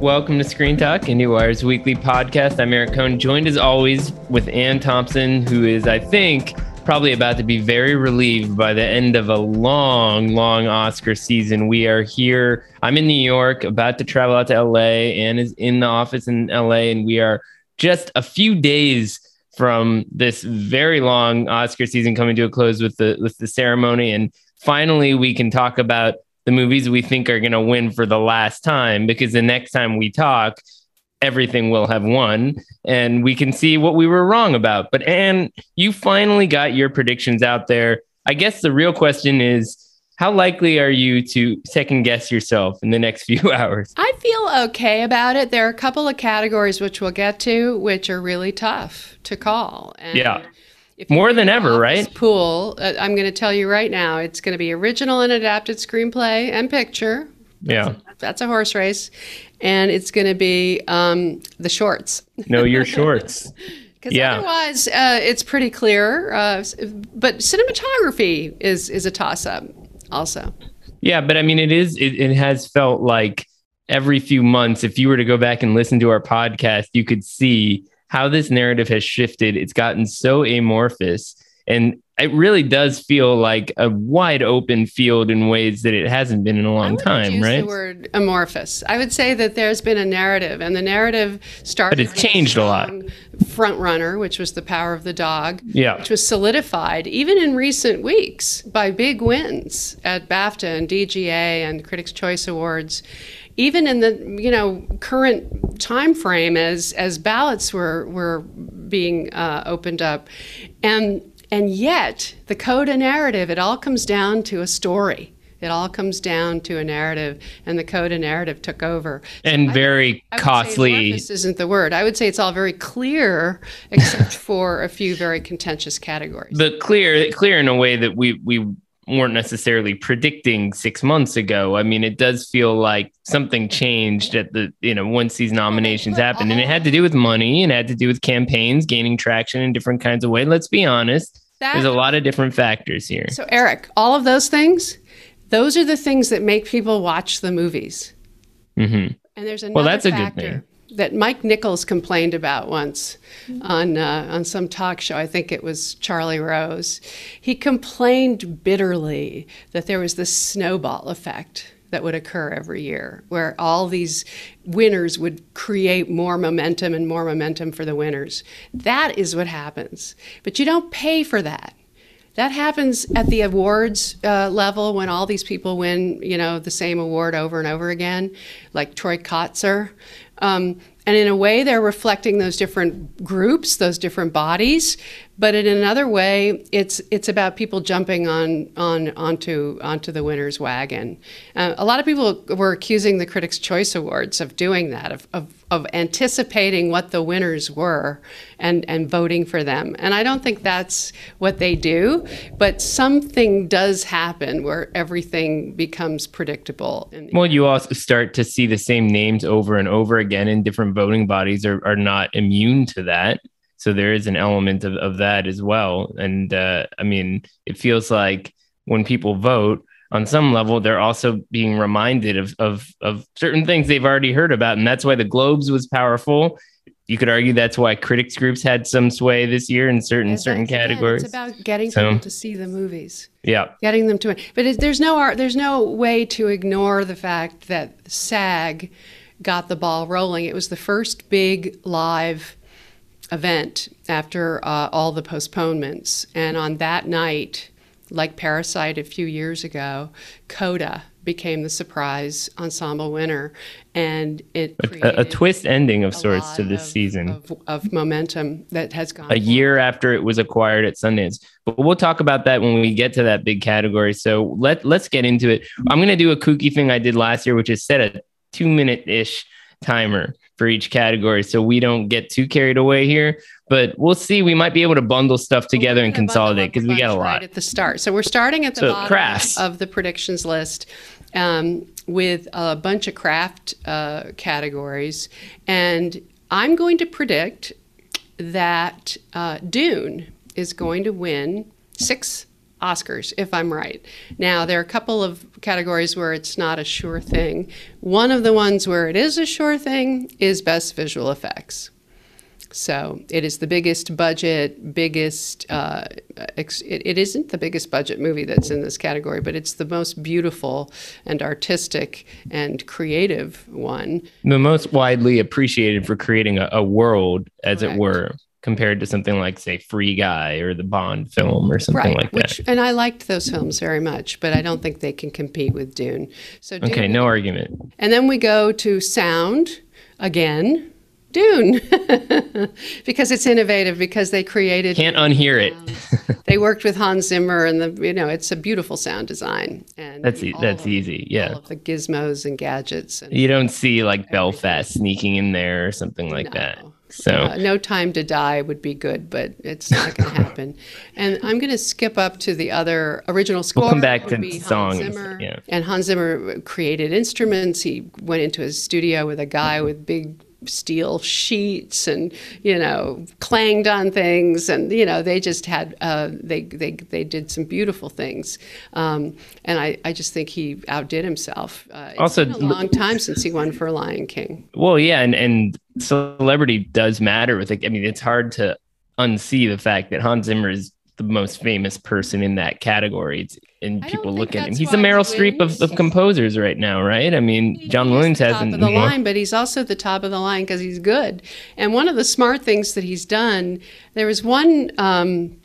Welcome to Screen Talk, IndieWire's weekly podcast. I'm Eric Kohn, joined as always with Anne Thompson, who is, I think, probably about to be very relieved by the end of a long, long Oscar season. We are here. I'm in New York, about to travel out to LA. Anne is in the office in LA, and we are just a few days from this very long Oscar season coming to a close with the with the ceremony. And finally, we can talk about the movies we think are going to win for the last time because the next time we talk, everything will have won and we can see what we were wrong about. But Anne, you finally got your predictions out there. I guess the real question is how likely are you to second guess yourself in the next few hours? I feel okay about it. There are a couple of categories which we'll get to, which are really tough to call. And yeah. More than ever, right? Pool. Uh, I'm going to tell you right now, it's going to be original and adapted screenplay and picture. Yeah. That's, that's a horse race. And it's going to be um, the shorts. No, your shorts. Because yeah. otherwise, uh, it's pretty clear. Uh, but cinematography is is a toss up, also. Yeah, but I mean, it is. It, it has felt like every few months, if you were to go back and listen to our podcast, you could see how this narrative has shifted. It's gotten so amorphous. And it really does feel like a wide open field in ways that it hasn't been in a long time, right? The word amorphous. I would say that there's been a narrative, and the narrative started. But it's changed a lot. Front runner, which was the power of the dog, yeah, which was solidified even in recent weeks by big wins at BAFTA and DGA and Critics' Choice Awards even in the you know current time frame as as ballots were were being uh, opened up, and and yet the coda narrative it all comes down to a story. It all comes down to a narrative, and the coda narrative took over. And very I, I costly. This isn't the word. I would say it's all very clear, except for a few very contentious categories. But clear, clear in a way that we we weren't necessarily predicting six months ago. I mean, it does feel like something changed at the, you know, once these nominations happened. And it had to do with money and had to do with campaigns gaining traction in different kinds of ways. Let's be honest. That, there's a lot of different factors here. So, Eric, all of those things, those are the things that make people watch the movies. Mm-hmm. And there's another well, that's factor. a good thing that Mike Nichols complained about once on uh, on some talk show. I think it was Charlie Rose. He complained bitterly that there was this snowball effect that would occur every year, where all these winners would create more momentum and more momentum for the winners. That is what happens, but you don't pay for that. That happens at the awards uh, level when all these people win, you know, the same award over and over again, like Troy Kotsur. Um, and in a way, they're reflecting those different groups, those different bodies. But in another way, it's it's about people jumping on on onto onto the winner's wagon. Uh, a lot of people were accusing the Critics' Choice Awards of doing that, of, of of anticipating what the winners were and and voting for them. And I don't think that's what they do. But something does happen where everything becomes predictable. Well, you also start to see the same names over and over again, and different voting bodies are are not immune to that so there is an element of, of that as well and uh, i mean it feels like when people vote on some level they're also being reminded of, of of certain things they've already heard about and that's why the globes was powerful you could argue that's why critics groups had some sway this year in certain certain categories. It's about getting so, people to see the movies. Yeah, getting them to. But it, there's no art. there's no way to ignore the fact that SAG got the ball rolling. It was the first big live event after uh, all the postponements. And on that night, like Parasite a few years ago, Coda became the surprise ensemble winner, and it A, a twist ending of sorts to this of- season. of, of momentum that has gone a year after it was acquired at Sundance. But we'll talk about that when we get to that big category. So let let's get into it. I'm gonna do a kooky thing I did last year, which is set a two minute ish timer for each category, so we don't get too carried away here. But we'll see. We might be able to bundle stuff together and We're gonna bundle consolidate because we got a lot. right at the start. So we're starting at the So, bottom crafts. of the predictions list um, with a bunch of craft uh, categories, and I'm going to predict that uh, Dune is going to win six Oscars, if I'm right. Now, there are a couple of categories where it's not a sure thing. One of the ones where it is a sure thing is Best Visual Effects. So it is the biggest budget, biggest. Uh, ex- it, it isn't the biggest budget movie that's in this category, but it's the most beautiful and artistic and creative one. The most widely appreciated for creating a, a world, as Correct. it were, compared to something like, say, Free Guy or the Bond film or something like that. which and I liked those films very much, but I don't think they can compete with Dune. So Dune, Okay, no argument. And then we go to sound again. Dune, because it's innovative. Because they created Can't unhear it. Um, they worked with Hans Zimmer, and the you know it's a beautiful sound design. And That's e- that's of- easy. Yeah. the gizmos and gadgets. And, You don't see like Belfast sneaking in there or something like that. No. So Uh, no time to die would be good, but it's not going to happen. And I'm going to skip up to the other original score. We'll come back to songs, Zimmer. yeah. And Hans Zimmer created instruments. He went into his studio with a guy with big steel sheets and you know clanged on things and you know they just had uh, they, they they did some beautiful things um, and I, I just think he outdid himself uh, it's Also, been a long time since he won for Lion King well, yeah, and and celebrity does matter with it. I mean, it's hard to unsee the fact that Hans Zimmer is the most famous person in that category. It's, and people look at him. He's the he Meryl Streep of, of composers right now, right? I mean, John Williams the hasn't. top of the line, but he's also the top of the line because he's good. And one of the smart things that he's done, there was one. Um,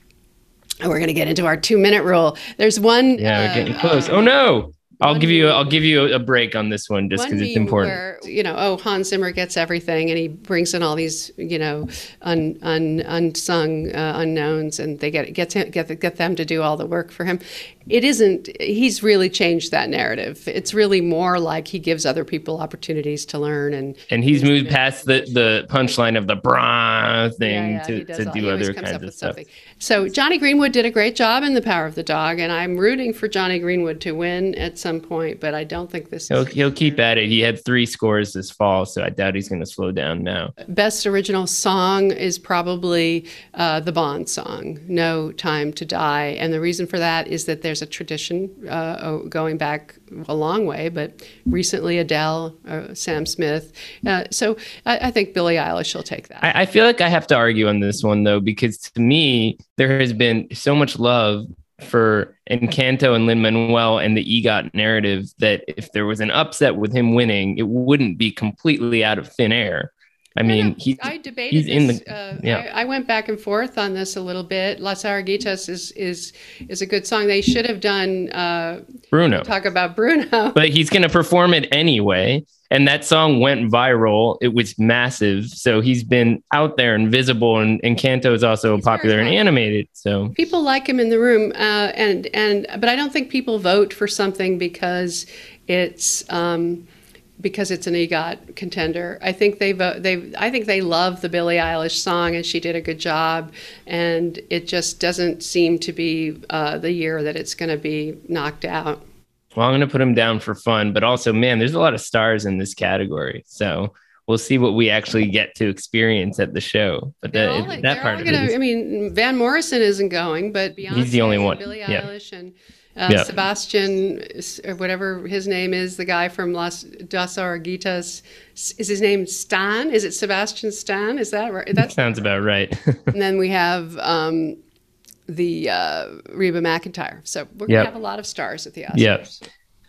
oh, we're going to get into our two minute rule. There's one. Yeah, uh, we're getting close. Oh no! I'll give you. I'll give you a break on this one just because it's important. Where, you know, oh, Hans Zimmer gets everything, and he brings in all these, you know, un, un, unsung uh, unknowns, and they get get him, get get them to do all the work for him. It isn't. He's really changed that narrative. It's really more like he gives other people opportunities to learn and and he's moved past the the punchline of the bra thing Yeah, yeah, to, to all- do other kinds of stuff. something. So Jonny Greenwood did a great job in The Power of the Dog, and I'm rooting for Jonny Greenwood to win at some point, but I don't think this He'll is he'll keep at it. He had three scores this fall, so I doubt he's going to slow down now. best original song is probably uh, the Bond song, "No Time to Die," and the reason for that is that there's a tradition uh, going back a long way, but recently Adele, uh, Sam Smith. Uh, so I, I think Billie Eilish will take that. I, I feel like I have to argue on this one though, because to me there has been so much love for Encanto and Lin Manuel and the EGOT narrative that if there was an upset with him winning, it wouldn't be completely out of thin air. I mean, he I debated he's in this. the- uh, yeah. I, I went back and forth on this a little bit. Las Oruguitas is is is a good song. They should have done uh, Bruno. talk about Bruno. but he's going to perform it anyway. And that song went viral. It was massive. So he's been out there and visible. And, Encanto is also He's popular and animated. So people like him in the room, uh, and and but I don't think people vote for something because it's. Um, because it's an EGOT contender, I think they vote. They, I think they love the Billie Eilish song, and she did a good job. And it just doesn't seem to be uh, the year that it's going to be knocked out. Well, I'm going to put him down for fun, but also, man, there's a lot of stars in this category. So we'll see what we actually get to experience at the show. But that, all- that part of gonna, it is, I mean, Van Morrison isn't going, but Beyonce, He's the only one, Billie yeah. Eilish, and uh, Yeah. Sebastian, or whatever his name is, the guy from Las Das Oruguitas. Is his name Stan? Is it Sebastian Stan? Is that right? That's sounds about right. and then we have um, the uh, Reba McEntire. So we're Yep. gonna have a lot of stars at the Oscars. Yep.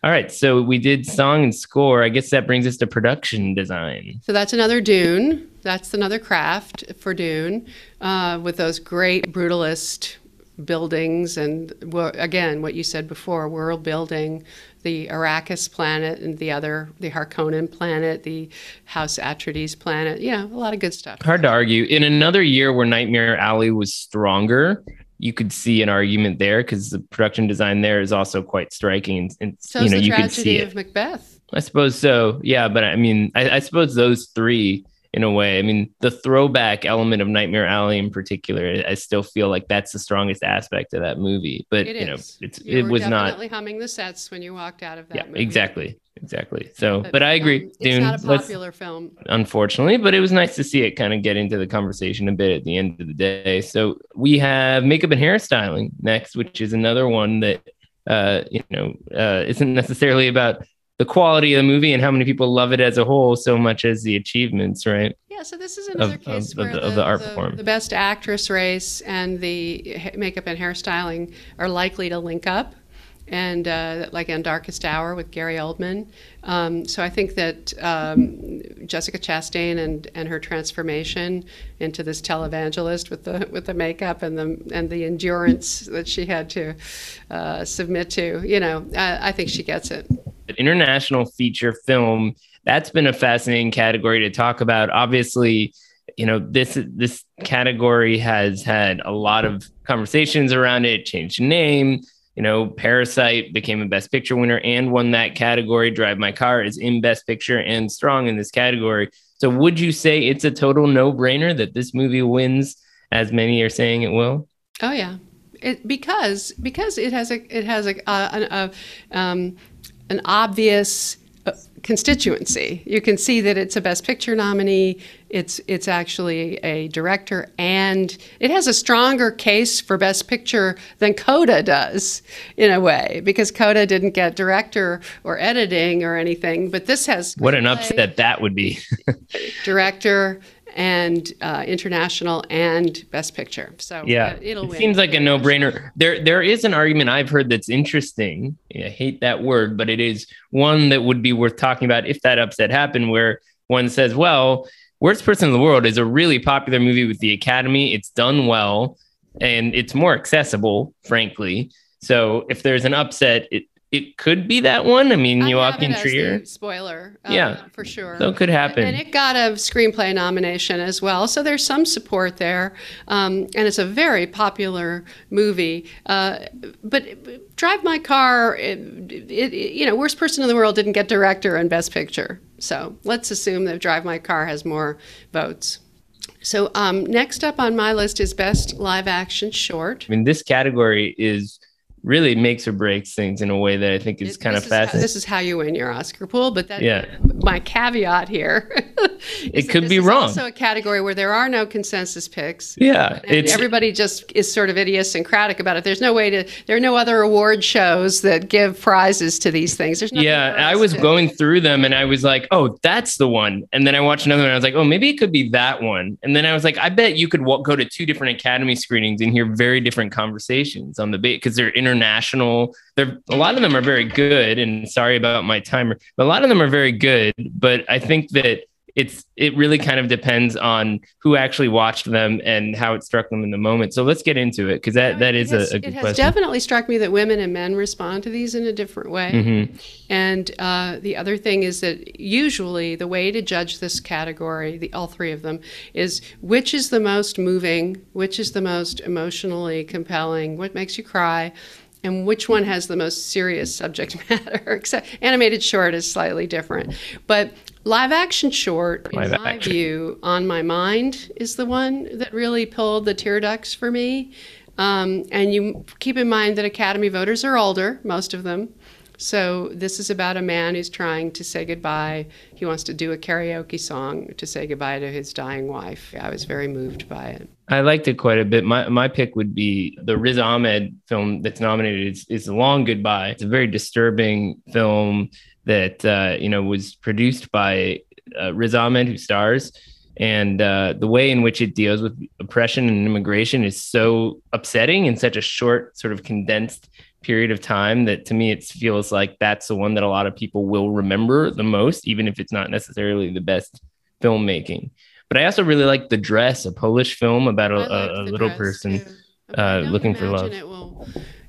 All right. So we did song and score. I guess that brings us to production design. So that's another Dune. That's another craft for Dune uh, with those great brutalist buildings and well, again what you said before world building the arrakis planet and the other the harkonnen planet the house atreides planet yeah a lot of good stuff hard to argue in another year where nightmare alley was stronger you could see an argument there because the production design there is also quite striking and, so you know the you tragedy can see of it macbeth i suppose so yeah but i mean I, I suppose those three in a way. I mean, the throwback element of Nightmare Alley in particular, I still feel like that's the strongest aspect of that movie. But it you know, it's you it was not. definitely humming the sets when you walked out of that Yeah, movie. exactly, exactly. So, but, I agree, um, it's Dune. not a popular film unfortunately, but it was nice to see it kind of get into the conversation a bit at the end of the day. So we have makeup and hairstyling next, which is another one that uh, you know uh, isn't necessarily about the quality of the movie and how many people love it as a whole, so much as the achievements, right? Yeah, so this is another of- case of where the- the, of the art the, form. the best actress race and the makeup and hairstyling are likely to link up. And uh, like on Darkest Hour with Gary Oldman. Um, so I think that um, Jessica Chastain and, and her transformation into this televangelist with the with the makeup and the and the endurance that she had to uh, submit to, you know, I, I think she gets it. international feature film that's been a fascinating category to talk about obviously you know this this category has had a lot of conversations around it changed name you know parasite became a best picture winner and won that category. Drive my car is in best picture and strong in this category. So would you say it's a total no-brainer that this movie wins as many are saying it will? Oh yeah, it because because it has a it has a, a, an a, um, an obvious uh, constituency. You can see that it's a Best Picture nominee. It's it's actually a director, and it has a stronger case for Best Picture than Coda does, in a way, because Coda didn't get director or editing or anything, but this has what an upset that would be director and uh, international and Best Picture. So yeah. uh, it win. seems like a no-brainer. There there is an argument i've heard that's interesting. I hate that word but it is one that would be worth talking about if that upset happened where one says well worst person in the world is a really popular movie with the academy. It's done well and it's more accessible frankly. So if there's an upset it it could be that one i mean I have Joachim it as trier spoiler. uh, Yeah. for sure. so it could happen and it got a screenplay nomination as well, so there's some support there. Um, and it's a very popular movie. Uh, but Drive My Car, it, it, you know, Worst Person in the World didn't get director and Best Picture. So let's assume that Drive My Car has more votes. So um, next up on my list is Best Live Action Short. i mean this category is really makes or breaks things in a way that i think is It- kind of is how- fascinating this is how you win your Oscar pool, but that Yeah. my caveat here. It could be wrong. Also, a category where there are no consensus picks. yeah everybody just is sort of idiosyncratic about it. There's no way to. There are no other award shows that give prizes to these things. There's yeah i was to- going through them and i was like oh that's the one and then i watched another one and i was like oh maybe it could be that one and then i was like i bet you could wa- go to two different academy screenings and hear very different conversations on the bait because they're international they're a lot of them are very good and sorry about my timer but a lot of them are very good but i think that it's it really kind of depends on who actually watched them and how it struck them in the moment so let's get into it because that that it is has- a, a It has question definitely struck me that women and men respond to these in a different way. Mhm. And uh, the other thing is that usually the way to judge this category, the all three of them, is which is the most moving, which is the most emotionally compelling, what makes you cry, and which one has the most serious subject matter. Except animated short is slightly different, but live action short, in my action. view, on my mind is the one that really pulled the tear ducts for me. Um, and you keep in mind that Academy voters are older, most of them. So this is about a man who's trying to say goodbye. He wants to do a karaoke song to say goodbye to his dying wife. I was very moved by it. I liked it quite a bit. My my pick would be the Riz Ahmed film that's nominated. It's, it's a long goodbye. It's a very disturbing film that uh, you know was produced by uh, Riz Ahmed, who stars, and uh, the way in which it deals with oppression and immigration is so upsetting in such a short, sort of condensed period of time that to me it feels like that's the one that a lot of people will remember the most, even if it's not necessarily the best filmmaking. But I also really like The Dress, a Polish film about a, a, a little Dress, person uh, looking for love. It will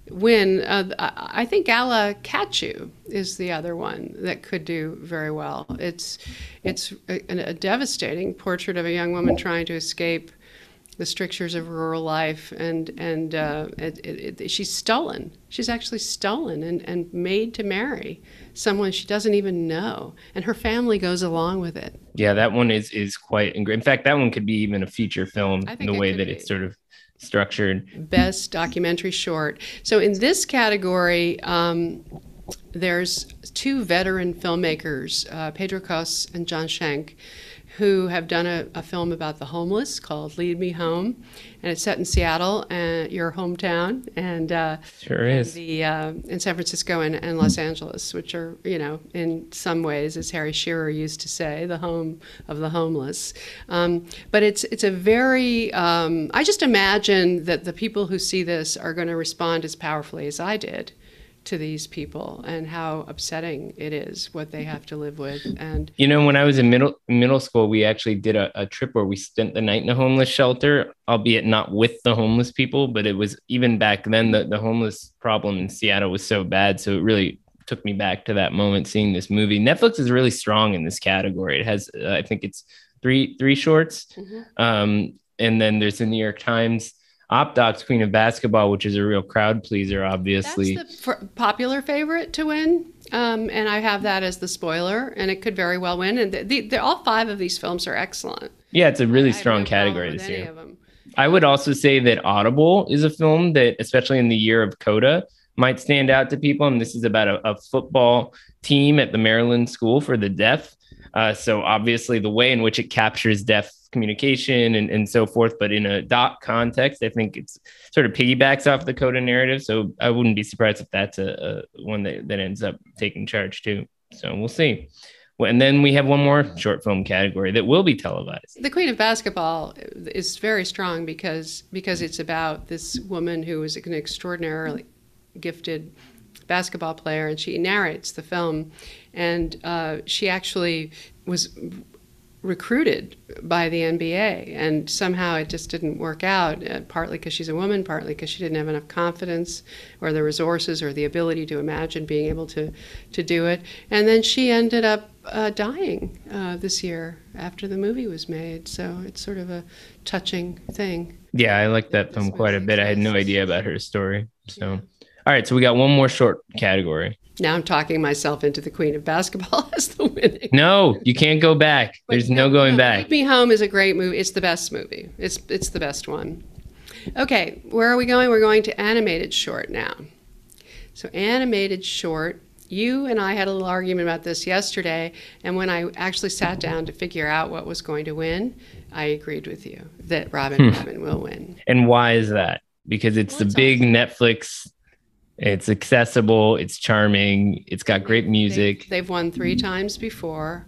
win. Uh, I think Ala Kachuu is the other one that could do very well. It's it's a, a devastating portrait of a young woman trying to escape the strictures of rural life, and and uh, it, it, it, she's stolen. She's actually stolen and, and made to marry someone she doesn't even know, and her family goes along with it. Yeah, that one is is quite. In fact, that one could be even a feature film. in The way that be. it's sort of structured. Best documentary short. So in this category. Um, there's two veteran filmmakers, uh, Pedro Kos and Jon Shenk, who have done a, a, film about the homeless called Lead Me Home, and it's set in Seattle, uh, your hometown, and uh, sure is the uh, in San Francisco and, and, Los Angeles, which are you know in some ways, as Harry Shearer used to say, the home of the homeless. Um, but it's it's a very um, I just imagine that the people who see this are going to respond as powerfully as I did to these people and how upsetting it is what they have to live with. And you know when i was in middle middle school we actually did a, a, trip where we spent the night in a homeless shelter albeit not with the homeless people but it was even back then the, the homeless problem in seattle was so bad. So it really took me back to that moment seeing this movie. Netflix is really strong in this category. It has uh, i think it's three three shorts. Mm-hmm. um, and then there's the new york times Opdoc's Queen of Basketball, which is a real crowd pleaser, obviously. That's the f- popular favorite to win. Um, and I have that as the spoiler, and it could very well win. And the, the, all five of these films are excellent. Yeah, it's a really I, strong no category this year. I would also say that Audible is a film that, especially in the year of Coda, might stand out to people. And this is about a, a football team at the Maryland School for the Deaf. Uh, so obviously, the way in which it captures deaf communication and, and so forth. But in a doc context, I think it's sort of piggybacks off the Coda narrative. So I wouldn't be surprised if that's a, a one that, that ends up taking charge too. So we'll see. And then we have one more short film category that will be televised. The Queen of Basketball is very strong because because it's about this woman who is an extraordinarily gifted basketball player, and she narrates the film. And uh, she actually was recruited by the NBA, and somehow it just didn't work out. Uh, partly because she's a woman, partly because she didn't have enough confidence, or the resources, or the ability to imagine being able to to do it. And then she ended up uh, dying uh, this year after the movie was made. So it's sort of a touching thing. Yeah, I like that film quite a bit. I had no idea about her story. So, yeah. all right, so we got one more short category. Now I'm talking myself into the queen of basketball as the winning. No, you can't go back. There's no, no going no, back. Take Me Home is a great movie. It's the best movie. It's it's the best one. Okay, where are we going? We're going to animated short now. So animated short. You and I had a little argument about this yesterday, and when I actually sat down to figure out what was going to win, I agreed with you that Robin hmm. Robin will win. And why is that? Because it's well, the it's big awesome. Netflix it's accessible. It's charming. It's got great music. They've, they've won three mm-hmm. times before.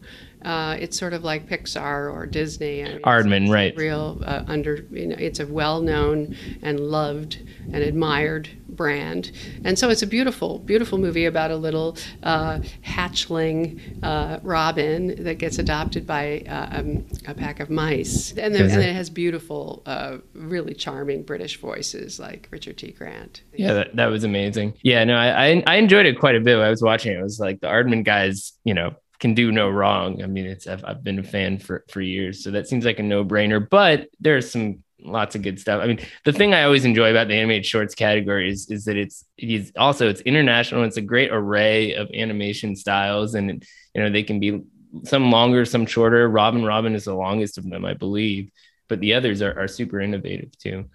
Uh, it's sort of like Pixar or Disney. I mean, Aardman, it's, right? Real uh, under, you know, it's a well-known and loved and admired brand, and so it's a beautiful, beautiful movie about a little uh, hatchling uh, robin that gets adopted by uh, um, a pack of mice, and then, and it has beautiful, uh, really charming British voices like Richard T. Grant. Yeah, that, that was amazing. Yeah, no, I I enjoyed it quite a bit. I was watching it. It was like the Aardman guys, you know can do no wrong. I mean, it's I've, I've been a fan for for years, so that seems like a no brainer. But there's some lots of good stuff. I mean, the thing I always enjoy about the animated shorts category is, is that it's it's also it's international. It's a great array of animation styles, and you know they can be some longer, some shorter. Robin Robin is the longest of them, I believe, but the others are, are super innovative too.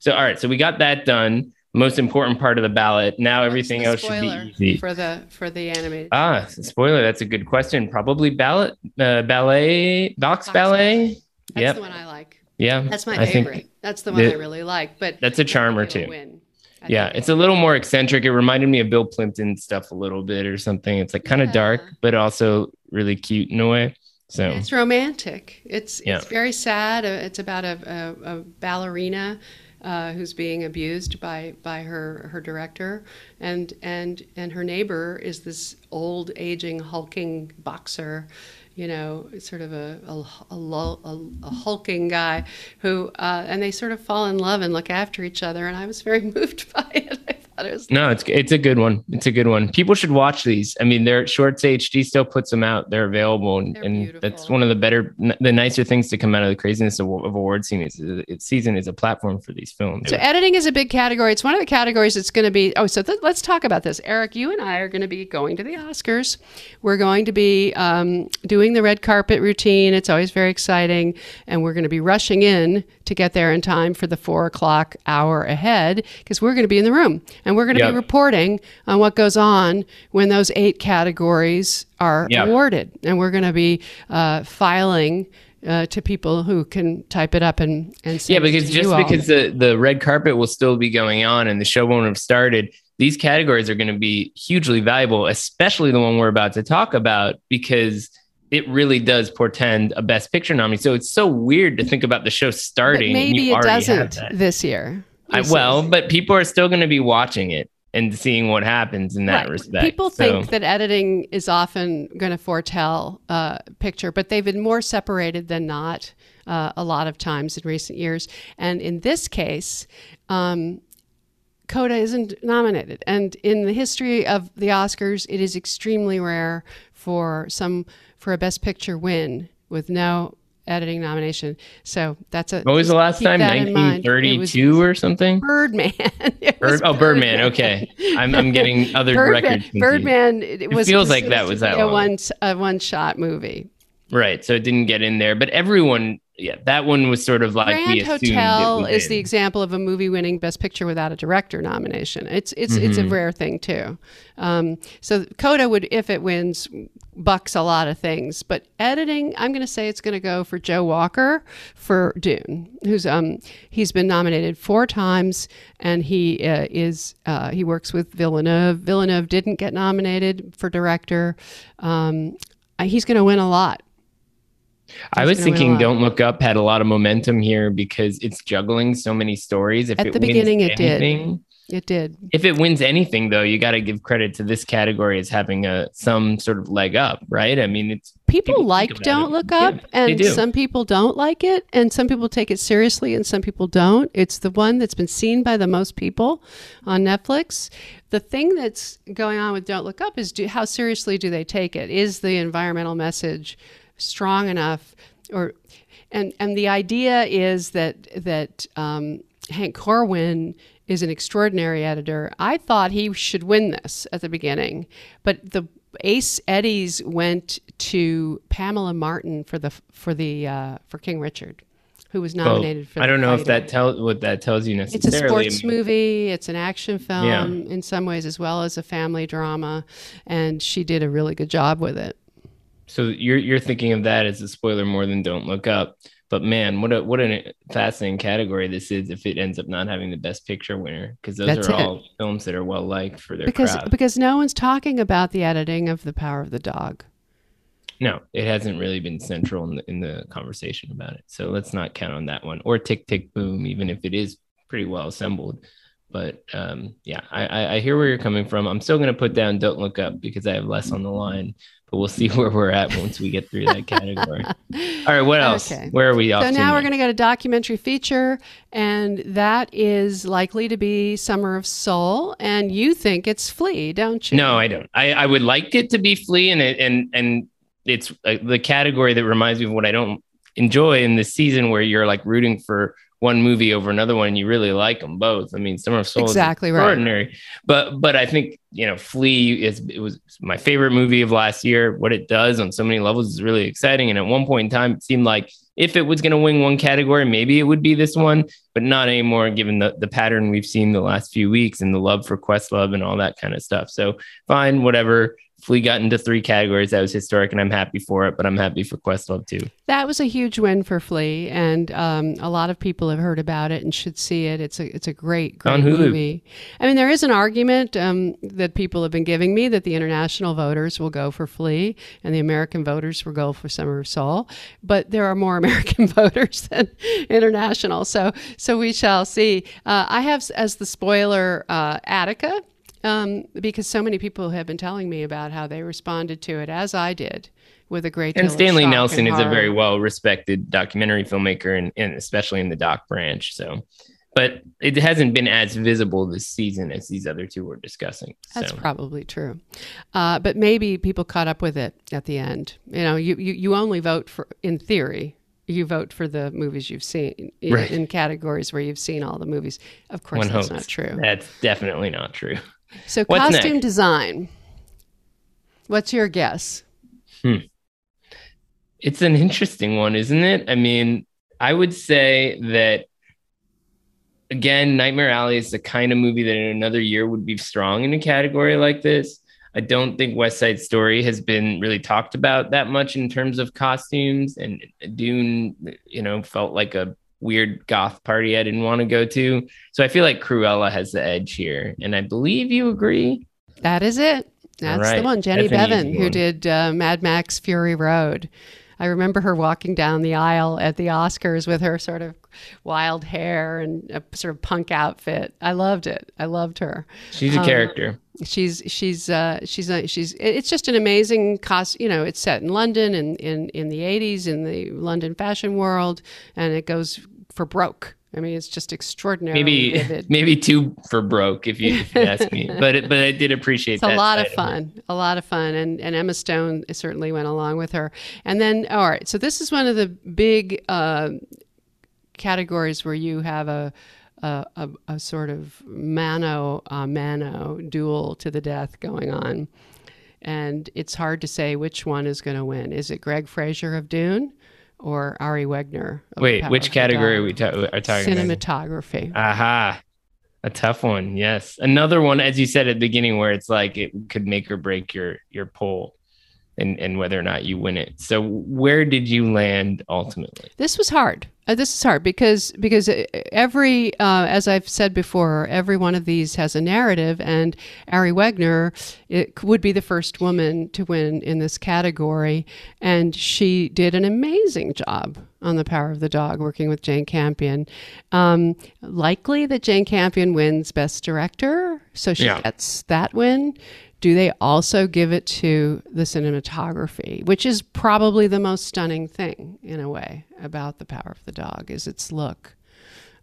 So all right, so we got that done most important part of the ballot. Now everything else should be easy for the for the animated. Ah, spoiler. That's a good question. Probably ballot, uh, ballet, box, box ballet. ballet. That's yep. the one I like. Yeah, that's my I favorite. That's the one I really like. But that's a charmer too. Win. Yeah, it's a little more eccentric. It reminded me of Bill Plympton stuff a little bit or something. It's like kind of yeah. dark, but also really cute in a way. So it's romantic. It's yeah. it's very sad. Uh, it's about a, a, a ballerina uh, who's being abused by by her her director, and and and her neighbor is this old, aging, hulking boxer, you know, sort of a a, a, a, hulking guy who, uh, and they sort of fall in love and look after each other. And I was very moved by it. I thought it was no, it's it's a good one. It's a good one. People should watch these. I mean, they're Shorts HD still puts them out. They're available, and, They're and that's one of the better, the nicer things to come out of the craziness of, of award season. Is, season is a platform for these films. So editing is a big category. It's one of the categories that's going to be. Oh, so th- let's talk about this, Eric. You and I are going to be going to the Oscars. We're going to be um, doing the red carpet routine. It's always very exciting, and we're going to be rushing in to get there in time for the four o'clock hour ahead because we're going to be in the room and we're going to Yep. be reporting on what goes on when those eight categories are Yep. awarded, and we're going to be uh, filing. Uh, to people who can type it up and and Yeah, because just all. because the, the red carpet will still be going on and the show won't have started, these categories are going to be hugely valuable, especially the one we're about to talk about, because it really does portend a best picture nominee. So it's so weird to think about the show But starting. and maybe it doesn't this year. I, well, but people are still going to be watching it and seeing what happens in that Right. respect. People So- think that editing is often going to foretell uh, picture, but they've been more separated than not uh, a lot of times in recent years. And in this case, um, Coda isn't nominated. And in the history of the Oscars, it is extremely rare for some for a Best Picture win with no editing nomination. So that's a what was the last time? that in mind. It was 1932 or something? Birdman. It Bird, oh, Birdman. Okay. I'm, I'm getting other Birdman, records. confused. Birdman. It, was feels like that was that a long. one a one shot movie. Right. So it didn't get in there. But everyone, yeah, that one was sort of like Grand Hotel is the example of a movie winning Best Picture without a director nomination. It's it's it's Mm-hmm. a rare thing too. Um, so Coda would, if it wins, bucks a lot of things. But editing, I'm going to say it's going to go for Joe Walker for Dune, who's um he's been nominated four times, and he uh, is uh, he works with Villeneuve. Villeneuve didn't get nominated for director. Um, he's going to win a lot. I was gonna win a thinking. Don't Look Up had a lot of momentum here because it's juggling so many stories. If At it the beginning, it did. It did. If it wins anything, though, you got to give credit to this category as having a some sort of leg up, right? I mean, it's people, People like Don't it. Look Up, they and some people don't like it, and some people take it seriously, and some people don't. It's the one that's been seen by the most people on Netflix. The thing that's going on with Don't Look Up is do, how seriously do they take it? Is the environmental message strong enough, or and and the idea is that that um, Hank Corwin is an extraordinary editor. I thought he should win this at the beginning, but the Ace Eddies went to Pamela Martin for the for the uh, for King Richard, who was well, nominated for. I don't know if that tells what that tells you necessarily. It's a sports movie. It's an action film Yeah. in some ways, as well as a family drama, and she did a really good job with it. So you're you're thinking of that as a spoiler more than Don't Look Up. But man, what a what a fascinating category this is if it ends up not having the best picture winner because those That's are it. all films that are well liked for their because craft. because no one's talking about the editing of the Power of the Dog. No, it hasn't really been central in the in the conversation about it. So let's not count on that one or Tick Tick Boom, even if it is pretty well assembled. But um, yeah, I, I, I hear where you're coming from. I'm still going to put down Don't Look Up because I have less on the line, but we'll see where we're at once we get through that category. All right, what else? Okay. Where are we off So to now we're going to get a documentary feature, and that is likely to be Summer of Soul. And you think it's Flee, don't you? No, I don't. I, I would like it to be Flee, and it, and and it's uh, the category that reminds me of what I don't enjoy in this season, where you're like rooting for one movie over another one, and you really like them both. I mean, Summer of Soul Exactly is right. extraordinary, but but I think you know Flee is it was my favorite movie of last year. What it does on so many levels is really exciting, and at one point in time, it seemed like if it was going to win one category, maybe it would be this one, but not anymore, given the, the pattern we've seen the last few weeks and the love for Questlove and all that kind of stuff. So fine, whatever. Flee got into three categories. That was historic, and I'm happy for it, but I'm happy for Questlove too. That was a huge win for Flee, and um, a lot of people have heard about it and should see it. It's a it's a great great movie. I mean, there is an argument um, that people have been giving me that the international voters will go for Flee and the American voters will go for Summer of Soul, but there are more American voters than international. So so we shall see. Uh, I have as the spoiler uh, Attica. Um, because so many people have been telling me about how they responded to it, as I did, with a great. And Stanley Nelson and is a very well respected documentary filmmaker, and, and especially in the doc branch. So, but it hasn't been as visible this season as these other two were discussing. That's probably true. Uh, but maybe people caught up with it at the end. You know, you, you, you only vote for, in theory, you vote for the movies you've seen in, Right. in categories where you've seen all the movies. Of course, One that's hopes. not true. That's definitely not true. So, What's costume next? design. What's your guess? Hmm. It's an interesting one, isn't it? I mean, I would say that again, Nightmare Alley is the kind of movie that in another year would be strong in a category like this. I don't think West Side Story has been really talked about that much in terms of costumes, and Dune, you know, felt like a weird goth party I didn't want to go to. So I feel like Cruella has the edge here, and I believe you agree. That is it. That's the one. Jenny That's Beavan, who one. did uh, Mad Max Fury Road. I remember her walking down the aisle at the Oscars with her sort of wild hair and a sort of punk outfit. I loved it. I loved her. She's a Um, character. She's she's uh, she's uh, she's it's just an amazing cost. You know, it's set in London in in in the eighties in the London fashion world, and it goes for broke. I mean, it's just extraordinary Maybe vivid. maybe two for broke if you, if you ask me, but it, but I did appreciate that. It's a lot of fun, a lot of fun, and and Emma Stone certainly went along with her. And then, all right, so this is one of the big uh, categories where you have a a, a, a sort of mano a mano duel to the death going on, and it's hard to say which one is going to win. Is it Greig Fraser of Dune or Ari Wegner? of Wait, which category are we ta- are talking about? Cinematography. Aha. A tough one. Yes. Another one, as you said at the beginning, where it's like it could make or break your your poll and, and whether or not you win it. So where did you land ultimately? This was hard. Uh, this is hard because because uh, every uh, as I've said before, every one of these has a narrative, and Ari Wegner it would be the first woman to win in this category, and she did an amazing job on the Power of the Dog, working with Jane Campion. Um, likely that Jane Campion wins Best Director, so she Yeah. gets that win. Do they also give it to the cinematography, which is probably the most stunning thing in a way about the Power of the Dog is its look.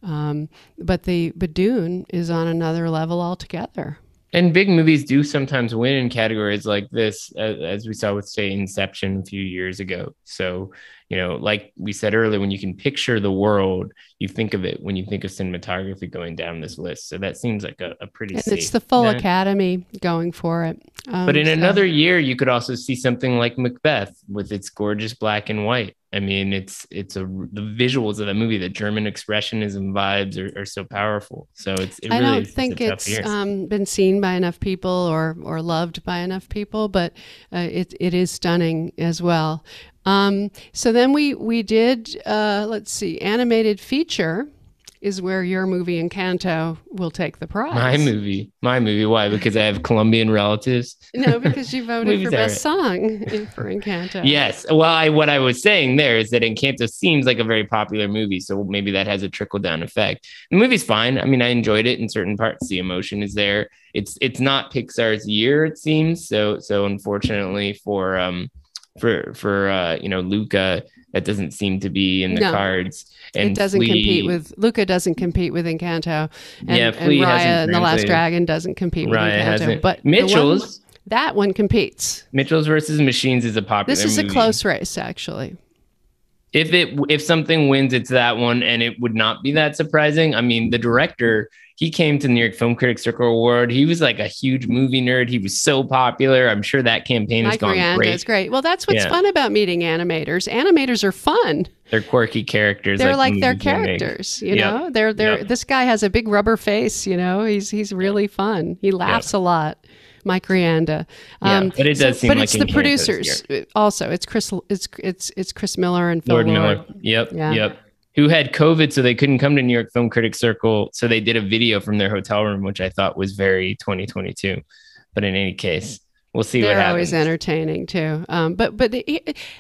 Um, but the Dune is on another level altogether. And big movies do sometimes win in categories like this, as, as we saw with, say, Inception a few years ago. So, you know, like we said earlier, when you can picture the world, you think of it when you think of cinematography going down this list. So that seems like a, a pretty it's the full. Academy going for it. Um, But in so- another year, you could also see something like Macbeth with its gorgeous black and white. I mean, it's it's a the visuals of that movie, the German expressionism vibes are, are so powerful. So it's it I really don't think it's um, been seen by enough people or or loved by enough people, but uh, it it is stunning as well. Um, so then we we did uh, let's see, animated feature is where your movie Encanto will take the prize. my movie, my movie. Why? Because I have Colombian relatives. No, because you voted for best song for Encanto. Yes. Well, I, what I was saying there is that Encanto seems like a very popular movie, so maybe that has a trickle down effect. The movie's fine. I mean, I enjoyed it in certain parts. The emotion is there. It's it's not Pixar's year, it seems. So so unfortunately for um for for uh you know Luca, that doesn't seem to be in the No. cards. it doesn't Flea- compete with Luca. Doesn't compete with Encanto, and, Yeah, and Raya and the Last. Dragon doesn't compete with Raya Encanto. hasn't. But the one- Mitchell's that one competes. Mitchell's versus Machines is a popular. This is a close race, actually. If it if something wins it's that one and it would not be that surprising i mean the director he came to the new york film critics circle award he was like a huge movie nerd he was so popular i'm sure that campaign has gone Miranda great is great. Well, that's what's Yeah. fun about meeting animators. Animators are fun. they're quirky characters They're like, like, their characters, you Yep. know. They're they're Yep. this guy has a big rubber face, you know. He's he's really fun. He laughs a lot. Mike Rianda. Yeah, um, but it does seem but like it's the producers uh, also. It's Chris it's it's it's Chris Miller and Phil lord Lord. miller yep Yeah. yep who had covid so they couldn't come to new york film critics circle so they did a video from their hotel room which i thought was very 2022 but in any case we'll see They're what happens. always entertaining too. Um, but but the,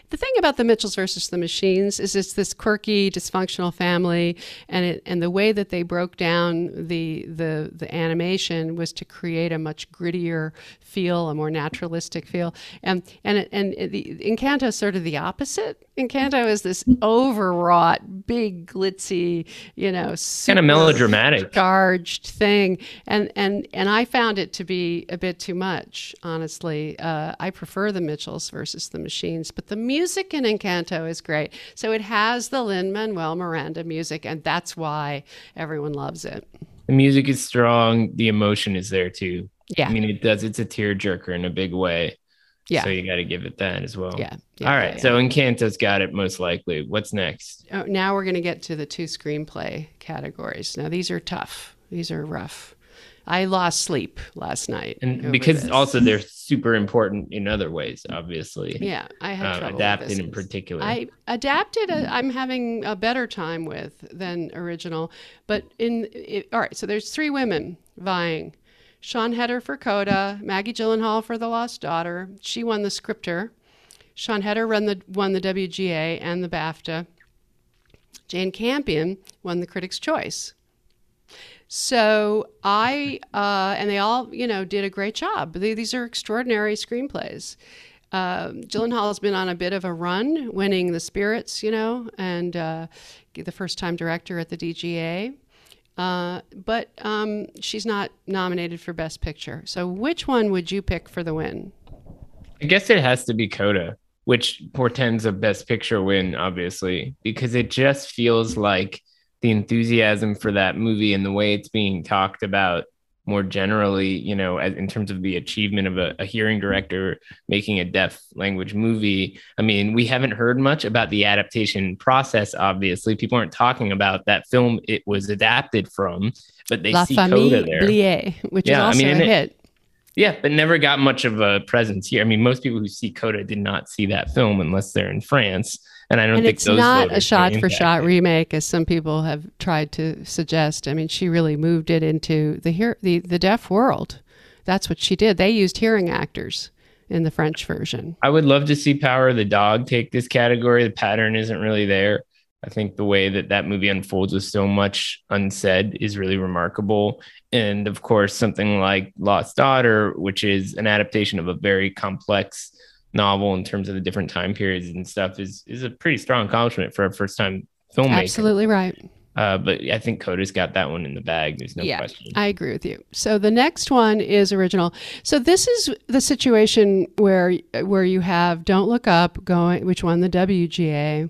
the thing about the Mitchells versus the Machines is it's this quirky, dysfunctional family, and it and the way that they broke down the the the animation was to create a much grittier feel, a more naturalistic feel, and and and the Encanto is sort of the opposite. Encanto is this overwrought, big, glitzy, you know, kind of melodramatic. charged thing and and and i found it to be a bit too much honestly uh, i prefer the mitchells versus the machines but the music in encanto is great so it has the lin manuel miranda music and that's why everyone loves it The music is strong. The emotion is there too. yeah I mean, it does. It's a tearjerker in a big way. yeah So you got to give it that as well. yeah, yeah All right. yeah, So Encanto's got it most likely. What's next? Oh, now we're going to get to the two screenplay categories now these are tough these are rough i lost sleep last night And because this. also they're super important in other ways, obviously. yeah i had Uh, adapted in particular. I adapted. A, I'm having a better time with than original. But in it, all right, so there's three women vying. Siân Heder for Coda, Maggie Gyllenhaal for The Lost Daughter. She won the scripter. Siân Heder won the won the WGA and the BAFTA. Jane Campion won the Critics' Choice. So I uh, and they all you know did a great job. They, these are extraordinary screenplays. Um, Gyllenhaal has been on a bit of a run, winning the Spirits, you know, and uh, the first time director at the DGA. Uh, but um, she's not nominated for Best Picture. So which one would you pick for the win? I guess it has to be Coda, which portends a best picture win, obviously, because it just feels like the enthusiasm for that movie and the way it's being talked about more generally, you know, as, in terms of the achievement of a, a hearing director making a deaf language movie. I mean, we haven't heard much about the adaptation process, obviously. People aren't talking about that film it was adapted from, but they La see Famille Coda there. Bélier, which Yeah, is also mean, a it- hit. Yeah, but never got much of a presence here. I mean, most people who see Coda did not see that film unless they're in France, and I don't and think it's not a shot for shot remake as some people have tried to suggest i mean she really moved it into the hear the, the deaf world that's what she did they used hearing actors in the french version I would love to see Power of the Dog take this category. The pattern isn't really there. I think the way that that movie unfolds with so much unsaid is really remarkable. And of course, something like Lost Daughter, which is an adaptation of a very complex novel in terms of the different time periods and stuff, is is a pretty strong accomplishment for a first time filmmaker. absolutely right Uh, but I think Coda's got that one in the bag. There's no yeah, question. I agree with you. So the next one is original. So this is the situation where where you have Don't Look Up going, which won the WGA,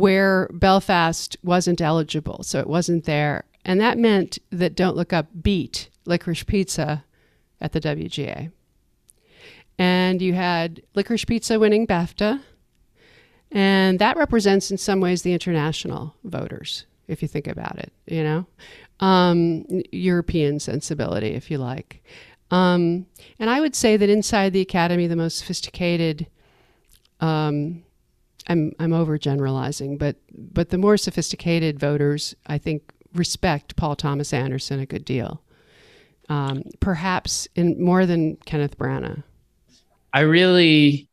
where Belfast wasn't eligible, so it wasn't there, and that meant that Don't Look Up beat Licorice Pizza at the WGA, and you had Licorice Pizza winning BAFTA. And that represents, in some ways, the international voters, if you think about it, you know, um, European sensibility, if you like. Um, and I would say that inside the academy, the most sophisticated, um, I'm, I'm overgeneralizing, but, but the more sophisticated voters, I think, respect Paul Thomas Anderson a good deal. Um, perhaps in more than Kenneth Branagh. I really,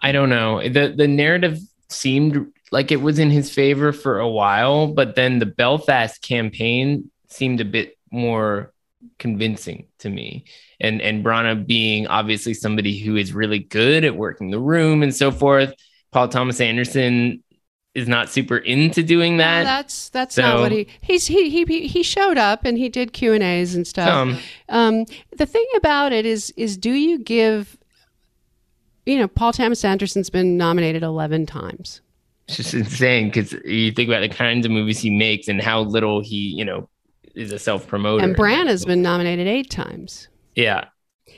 I don't know. The the narrative seemed like it was in his favor for a while, but then the Belfast campaign seemed a bit more convincing to me. And and Branagh being obviously somebody who is really good at working the room and so forth. Paul Thomas Anderson is not super into doing No, that. that's that's not what he he's he he he showed up and he did Q and A's and stuff. Um, Um, the thing about it is, is do you give, you know, Paul Thomas Anderson's been nominated 11 times. it's just insane because you think about the kinds of movies he makes and how little he, you know, is a self promoter. And Branagh's been nominated eight times. Yeah.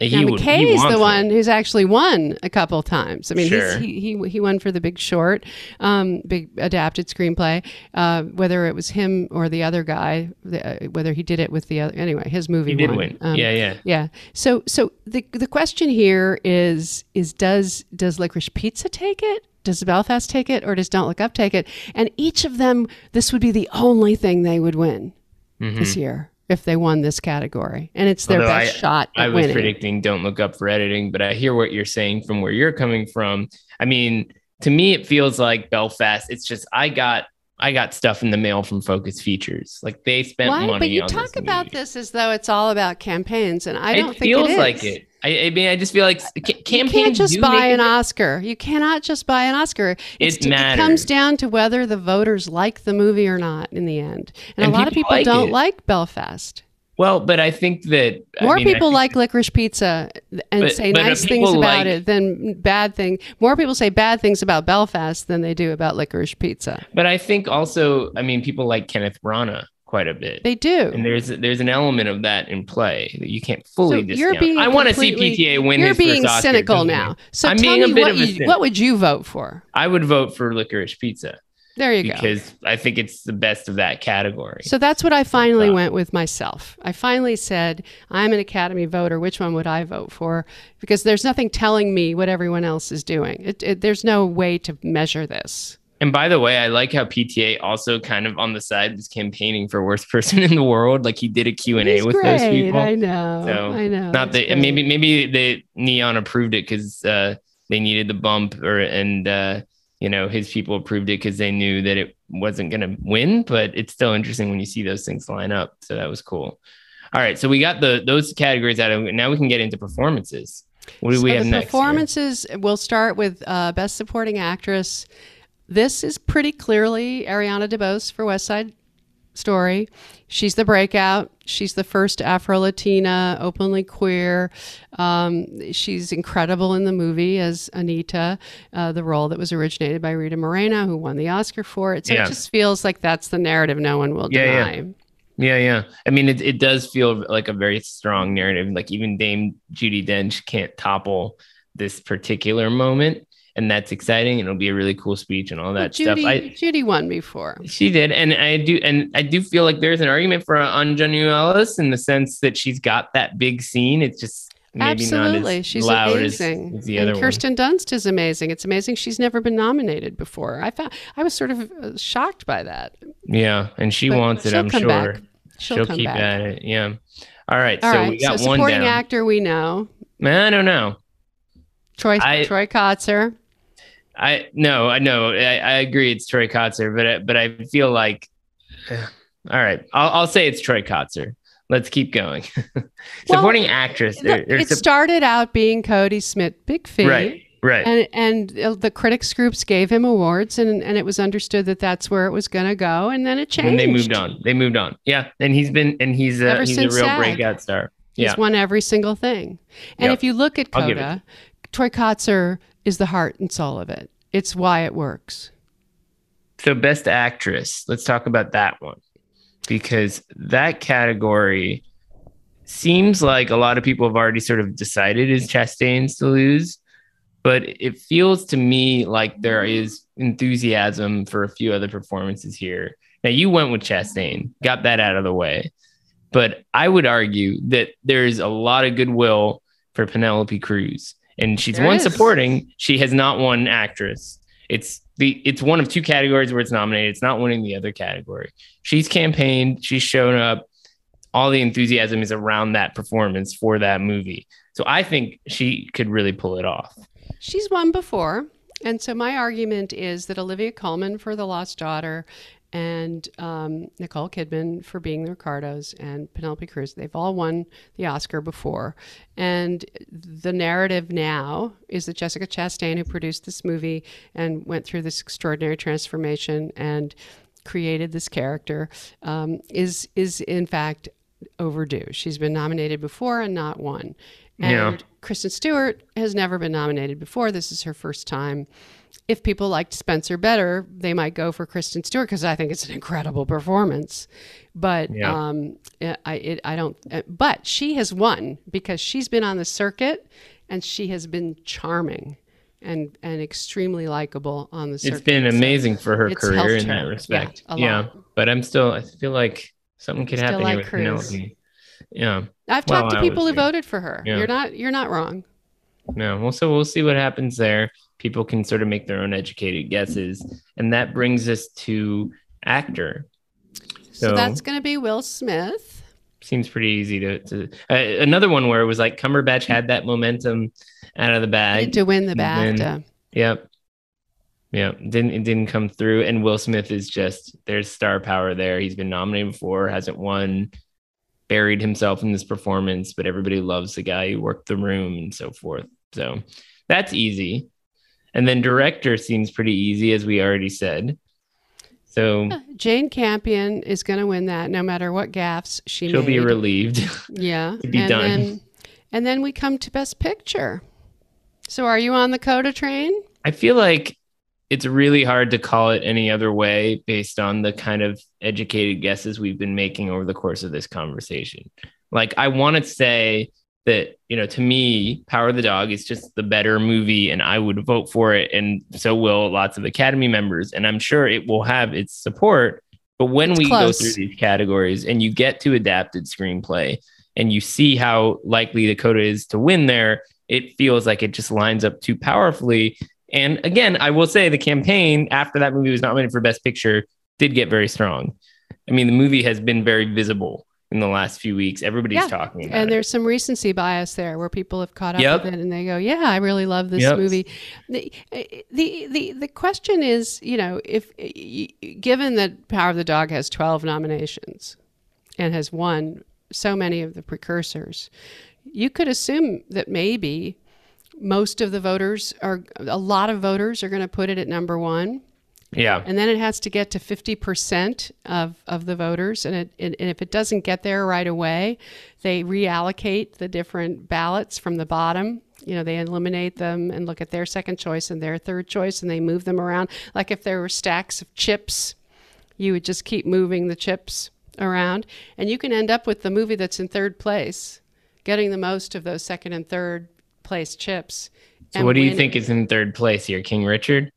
He Now, McKay's wants the it. one who's actually won a couple times. I mean, Sure. he's, he, he he won for the Big Short, um, big adapted screenplay. Uh, whether it was him or the other guy, the, uh, whether he did it with the other, anyway, his movie He did won. win. Um, yeah, yeah. Yeah. So so the the question here is is does does Licorice Pizza take it? Does Belfast take it, or does Don't Look Up take it? And each of them, this would be the only thing they would win Mm-hmm. this year. If they won this category, and it's their Although best I- shot I was winning. predicting don't look up for editing, but I hear what you're saying from where you're coming from. I mean, to me, it feels like Belfast. It's just I got I got stuff in the mail from Focus Features. Like they spent money. Why? money But you talk this about movie. this as though it's all about campaigns, and I don't think it feels like it. I, I mean, I just feel like uh, ca- You can't just buy an a- Oscar. You cannot just buy an Oscar. It's- It It comes down to whether the voters like the movie or not in the end. And, And a lot of people like don't it. like Belfast. Well, but I think that I More mean, people like licorice pizza and But- say but nice things about like- it than bad thing. More people say bad things about Belfast than they do about licorice pizza. But I think also, I mean, people like Kenneth Branagh quite a bit. They do. and there's there's an element of that in play that you can't fully So discount. you're being I want to see PTA win this. You're being Oscar, cynical now. So I'm tell me bit what of a you, what would you vote for? I would vote for Licorice Pizza There you go. because I think it's the best of that category. So that's what I finally Uh, went with myself. I finally said, I'm an Academy voter. Which one would I vote for? Because there's nothing telling me what everyone else is doing. It, it, there's no way to measure this. And by the way, I like how PTA also kind of on the side was campaigning for worst person in the world. Like he did a Q and A with great. those people. I know. So, I know. Not that maybe maybe the Neon approved it because uh, they needed the bump, or and uh, you know his people approved it because they knew that it wasn't going to win. But it's still interesting when you see those things line up. So that was cool. All right, so we got the those categories out of now we can get into performances. What do So we have next? here? performances, we'll start with uh, Best Supporting Actress. This is pretty clearly Ariana DeBose for West Side Story. She's the breakout. She's the first Afro Latina, openly queer. Um, she's incredible in the movie as Anita, uh, the role that was originated by Rita Moreno, who won the Oscar for it. So Yeah. it just feels like that's the narrative no one will Yeah, yeah. deny. Yeah, yeah. I mean, it, it does feel like a very strong narrative. Like even Dame Judi Dench can't topple this particular moment, and that's exciting. And it'll be a really cool speech and all that Judi, stuff. I, Judi won before. she did, and I do, and I do feel like there's an argument for Aunjanue Ellis in the sense that she's got that big scene. It's just maybe Absolutely. not as She's loud as, amazing. as the and other Kirsten Dunst is amazing. It's amazing she's never been nominated before. I found I was sort of uh, shocked by that. Yeah, and she But wants it. I'm sure back. She'll, she'll keep back. at it. Yeah. All right. All so right. we got so one supporting down. actor we know. I don't know. Troy I- Troy Kotsur. I no, I know. I, I agree. It's Troy Kotsur, but I- but I feel like, all right, I'll, I'll say it's Troy Kotsur. Let's keep going. Supporting actress. Look, there- there's it sup- started out being Cody Smith, big fee. right, right. And, and uh, the critics groups gave him awards, and, and it was understood that that's where it was going to go. And then it changed. and they moved on. They moved on. Yeah, and he's been and he's a, he's a real SAG. breakout star. He's Yeah, won every single thing. And Yep. if you look at I'll give it Coda, Troy Kotsur is the heart and soul of it. It's why it works. So best actress. Let's talk about that one because that category seems like a lot of people have already sort of decided is Chastain's to lose, but it feels to me like there is enthusiasm for a few other performances here. Now you went with Chastain, got that out of the way, but I would argue that there's a lot of goodwill for Penelope Cruz, and she's There won is. supporting. She has not won actress. It's the it's one of two categories where it's nominated. It's not winning the other category. She's campaigned. She's shown up. All the enthusiasm is around that performance for that movie. So I think she could really pull it off. She's won before. And so my argument is that Olivia Colman for The Lost Daughter and um, Nicole Kidman for being the Ricardos and Penelope Cruz, they've all won the Oscar before. And the narrative now is that Jessica Chastain, who produced this movie and went through this extraordinary transformation and created this character, um, is is in fact overdue. She's been nominated before and not won. And Yeah. Kristen Stewart has never been nominated before. This is her first time. If people liked Spencer better, they might go for Kristen Stewart because I think it's an incredible performance. But Yeah. um, I, it, I don't. uh, But she has won because she's been on the circuit and she has been charming and and extremely likable on the circuit. It's been So amazing for her career in that respect. Yeah, Yeah, but I'm still. I feel like something could happen like here with. Penelope. Yeah. I've Well, talked to people who voted for her. Yeah. You're not you're not wrong. No, well, so we'll see what happens there. People can sort of make their own educated guesses, and that brings us to actor. So, So- that's going to be Will Smith. seems pretty easy to. to uh, another one where it was like Cumberbatch had that momentum out of the bag to win the And then- Yep. Yeah, didn't it didn't come through. And Will Smith is just there's star power there. He's been nominated before, hasn't won, buried himself in this performance, but everybody loves the guy who worked the room and so forth. So that's easy. And then director seems pretty easy, as we already said. So Jane Campion is going to win that no matter what gaffes she she'll made. be relieved. Yeah. be and done. Then, and then we come to Best Picture. So are you on the Coda train? I feel like it's really hard to call it any other way based on the kind of educated guesses we've been making over the course of this conversation. Like, I want to say that, you know, to me, Power of the Dog is just the better movie and I would vote for it. And so will lots of Academy members. And I'm sure it will have its support. But when It's we close. go through these categories and you get to adapted screenplay and you see how likely the Dakota is to win there, it feels like it just lines up too powerfully. And again, I will say the campaign after that movie was nominated for Best Picture did get very strong. I mean, the movie has been very visible in the last few weeks. Everybody's Yeah, talking about And it. And there's some recency bias there where people have caught up Yep. with it and they go, "Yeah, I really love this Yep. movie." The, the the the question is, you know, if given that Power of the Dog has 12 nominations and has won so many of the precursors, you could assume that maybe most of the voters are a lot of voters are going to put it at number 1 yeah. and then it has to get to 50% of, of the voters. And, it, and if it doesn't get there right away, they reallocate the different ballots from the bottom. You know, they eliminate them and look at their second choice and their third choice and they move them around. Like if there were stacks of chips, you would just keep moving the chips around. And you can end up with the movie that's in third place, getting the most of those second and third place chips. So what do you winning. think is in third place here? King Richard?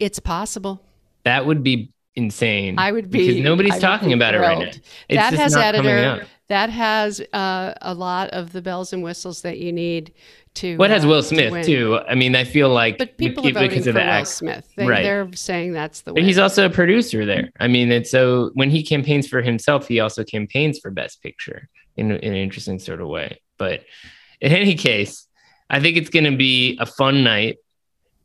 It's possible. That would be insane. I would be because nobody's I talking about it right now. It's that just has editor. That has uh, a lot of the bells and whistles that you need to. What has uh, Will Smith win. too? I mean, I feel like But people are because voting for Will act- Smith. They, Right. They're saying that's the But way. he's also a producer there. I mean, and so when he campaigns for himself, he also campaigns for Best Picture in, in an interesting sort of way. But in any case, I think it's going to be a fun night.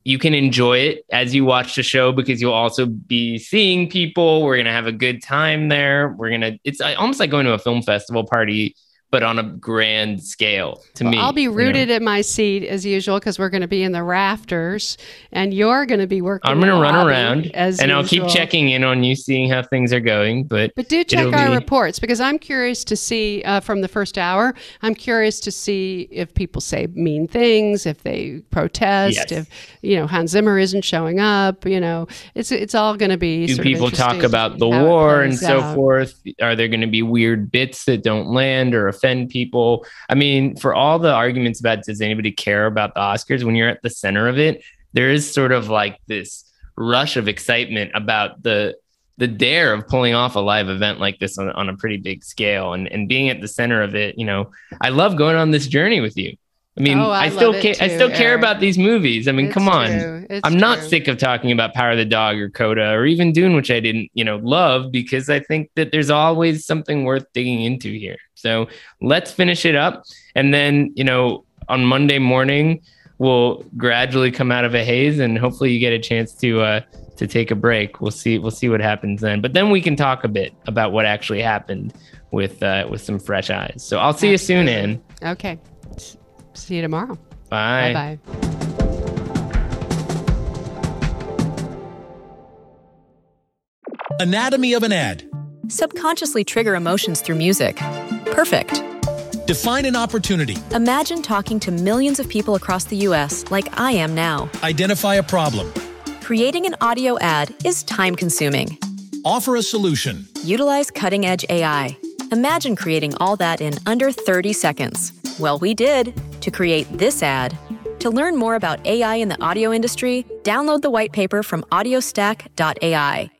You can enjoy it as you watch the show because you'll also be seeing people. We're to have a good time there. We're to, it's uh, almost like going to a film festival party, but on a grand scale to Well, me. I'll be you know. rooted at my seat as usual because we're going to be in the rafters, and you're going to be working. I'm going to run around as and I'll keep checking in on you, seeing how things are going. But But do check our be- reports because I'm curious to see uh, from the first hour. I'm curious to see if people say mean things, if they protest, Yes. if you know Hans Zimmer isn't showing up. You know, it's it's all going to be. do people talk about the war and plays so out. forth are there going to be weird bits that don't land or offend people. I mean for all the arguments about does anybody care about the oscars when you're at the center of it there is sort of like this rush of excitement about the the dare of pulling off a live event like this on, on a pretty big scale and, and being at the center of it you know. I love going on this journey with you i mean Oh, I I, still care i still care Eric. about these movies i mean It's come on I'm not true. sick of talking about Power of the Dog or Coda or even Dune, which I didn't, you know, love because I think that there's always something worth digging into here. So let's finish it up. And then, you know, on Monday morning, we'll gradually come out of a haze and hopefully you get a chance to uh to take a break. We'll see we'll see what happens then. But then we can talk a bit about what actually happened with uh with some fresh eyes. So I'll see you soon, Ann. Okay. S- See you tomorrow. Bye. Bye bye. Anatomy of an ad. Subconsciously trigger emotions through music. Perfect. Define an opportunity. Imagine talking to millions of people across the US like I am now. Identify a problem. Creating an audio ad is time consuming. Offer a solution. Utilize cutting edge AI. Imagine creating all that in under 30 seconds. Well, we did to create this ad. To learn more about AI in the audio industry, download the white paper from audiostack.ai.